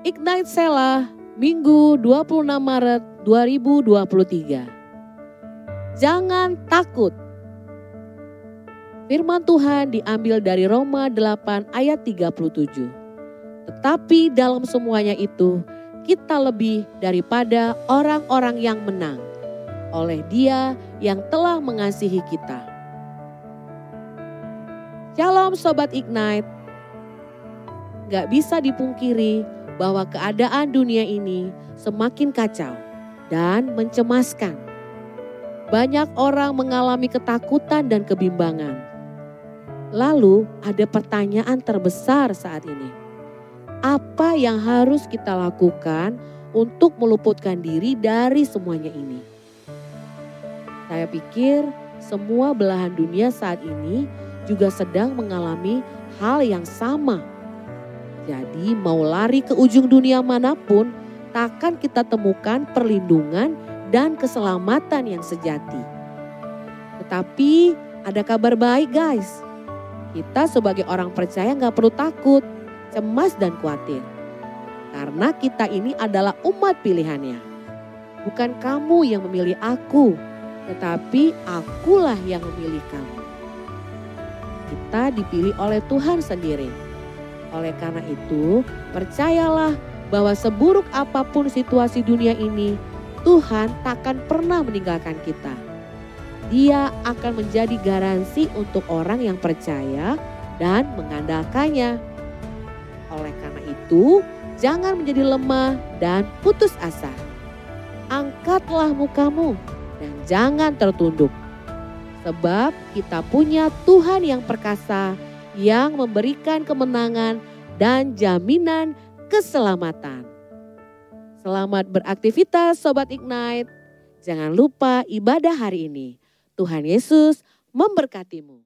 Ignite Sela, Minggu 26 Maret 2023. Jangan takut. Firman Tuhan diambil dari Roma 8 ayat 37. Tetapi dalam semuanya itu, kita lebih daripada orang-orang yang menang oleh Dia yang telah mengasihi kita. Shalom Sobat Ignite. Gak bisa dipungkiri bahwa keadaan dunia ini semakin kacau dan mencemaskan. Banyak orang mengalami ketakutan dan kebimbangan. Lalu ada pertanyaan terbesar saat ini. Apa yang harus kita lakukan untuk meluputkan diri dari semuanya ini? Saya pikir semua belahan dunia saat ini juga sedang mengalami hal yang sama. Jadi mau lari ke ujung dunia mana pun, takkan kita temukan perlindungan dan keselamatan yang sejati. Tetapi ada kabar baik guys. Kita sebagai orang percaya nggak perlu takut, cemas dan khawatir. Karena kita ini adalah umat pilihannya. Bukan kamu yang memilih aku, tetapi akulah yang memilih kamu. Kita dipilih oleh Tuhan sendiri. Oleh karena itu, percayalah bahwa seburuk apa pun situasi dunia ini, Tuhan takkan pernah meninggalkan kita. Dia akan menjadi garansi untuk orang yang percaya dan mengandalkannya. Oleh karena itu, jangan menjadi lemah dan putus asa. Angkatlah mukamu dan jangan tertunduk. Sebab kita punya Tuhan yang perkasa yang memberikan kemenangan dan jaminan keselamatan. Selamat beraktivitas Sobat Ignite. Jangan lupa ibadah hari ini. Tuhan Yesus memberkatimu.